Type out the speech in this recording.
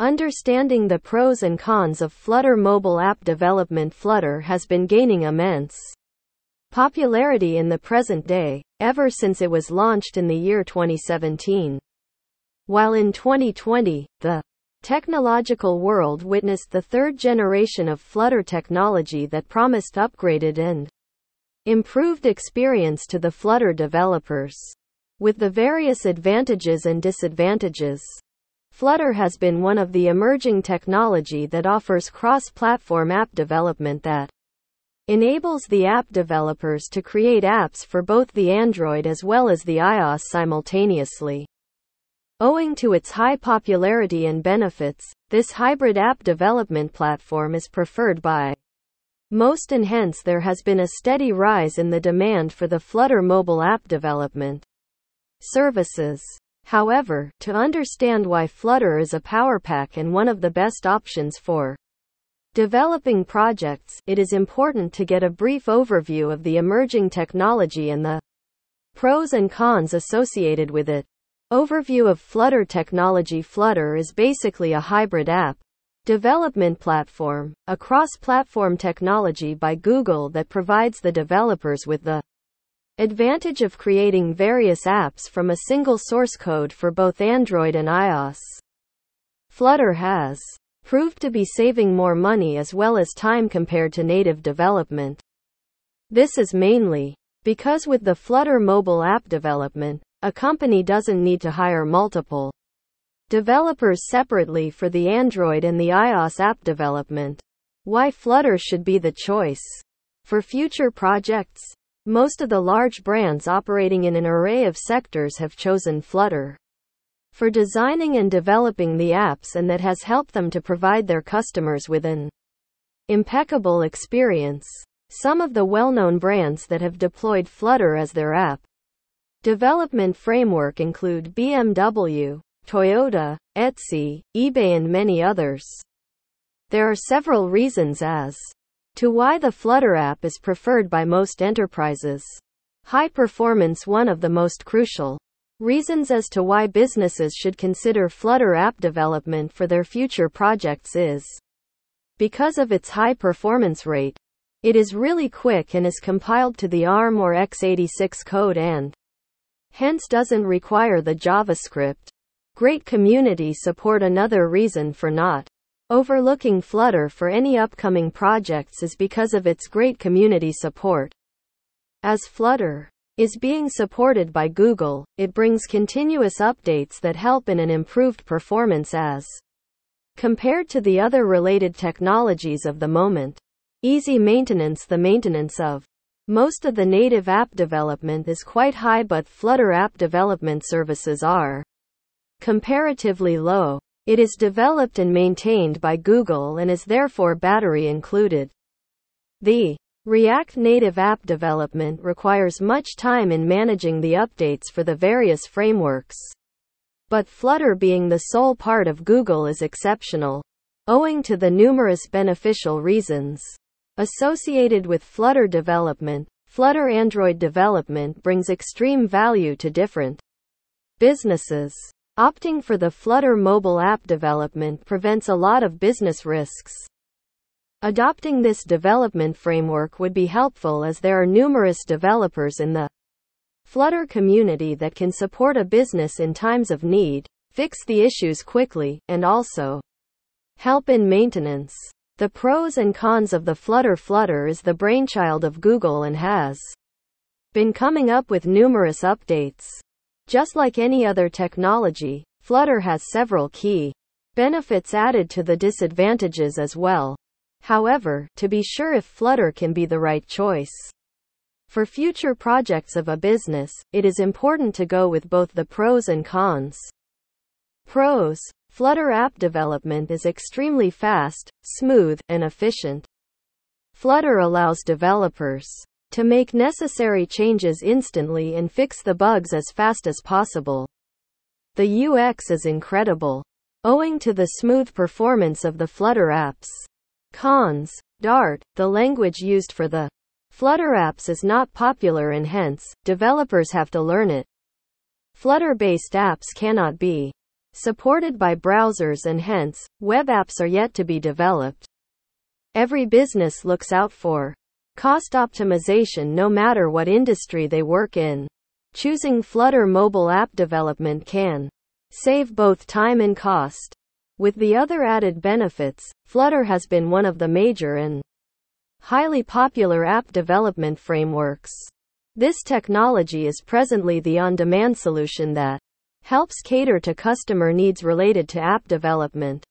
Understanding the pros and cons of Flutter mobile app development Flutter has been gaining immense popularity in the present day, ever since it was launched in the year 2017. While in 2020, the technological world witnessed the third generation of Flutter technology that promised upgraded and improved experience to the Flutter developers. With the various advantages and disadvantages, Flutter has been one of the emerging technology that offers cross-platform app development that enables the app developers to create apps for both the Android as well as the iOS simultaneously. Owing to its high popularity and benefits, this hybrid app development platform is preferred by most and hence there has been a steady rise in the demand for the Flutter mobile app development services. However, to understand why Flutter is a power pack and one of the best options for developing projects, it is important to get a brief overview of the emerging technology and the pros and cons associated with it. Overview of Flutter technology Flutter is basically a hybrid app development platform, a cross-platform technology by Google that provides the developers with the advantage of creating various apps from a single source code for both Android and iOS. Flutter has proved to be saving more money as well as time compared to native development. This is mainly because with the Flutter mobile app development, a company doesn't need to hire multiple developers separately for the Android and the iOS app development. Why Flutter should be the choice for future projects. Most of the large brands operating in an array of sectors have chosen Flutter for designing and developing the apps and that has helped them to provide their customers with an impeccable experience. Some of the well-known brands that have deployed Flutter as their app development framework include BMW, Toyota, Etsy, eBay and many others. There are several reasons as to why the Flutter app is preferred by most enterprises. High performance one of the most crucial Reasons as to why businesses should consider Flutter app development for their future projects is because of its high performance rate. It is really quick and is compiled to the ARM or x86 code and hence doesn't require the JavaScript. Great community support another reason for not overlooking Flutter for any upcoming projects is because of its great community support. As Flutter is being supported by Google. It brings continuous updates that help in an improved performance as compared to the other related technologies of the moment. Easy maintenance The maintenance of most of the native app development is quite high, but Flutter app development services are comparatively low. It is developed and maintained by Google and is therefore battery included. The React Native app development requires much time in managing the updates for the various frameworks. But Flutter being the sole part of Google is exceptional. Owing to the numerous beneficial reasons associated with Flutter development, Flutter Android development brings extreme value to different businesses. Opting for the Flutter mobile app development prevents a lot of business risks. Adopting this development framework would be helpful as there are numerous developers in the Flutter community that can support a business in times of need, fix the issues quickly, and also help in maintenance. The pros and cons of the Flutter Flutter is the brainchild of Google and has been coming up with numerous updates. Just like any other technology, Flutter has several key benefits added to the disadvantages as well. However, to be sure if Flutter can be the right choice for future projects of a business, it is important to go with both the pros and cons. Pros Flutter app development is extremely fast, smooth, and efficient. Flutter allows developers to make necessary changes instantly and fix the bugs as fast as possible. The UX is incredible. Owing to the smooth performance of the Flutter apps, Cons. Dart, the language used for the Flutter apps is not popular and hence, developers have to learn it. Flutter based apps cannot be supported by browsers and hence, web apps are yet to be developed. Every business looks out for cost optimization no matter what industry they work in. Choosing Flutter mobile app development can save both time and cost. With the other added benefits, Flutter has been one of the major and highly popular app development frameworks. This technology is presently the on demand solution that helps cater to customer needs related to app development.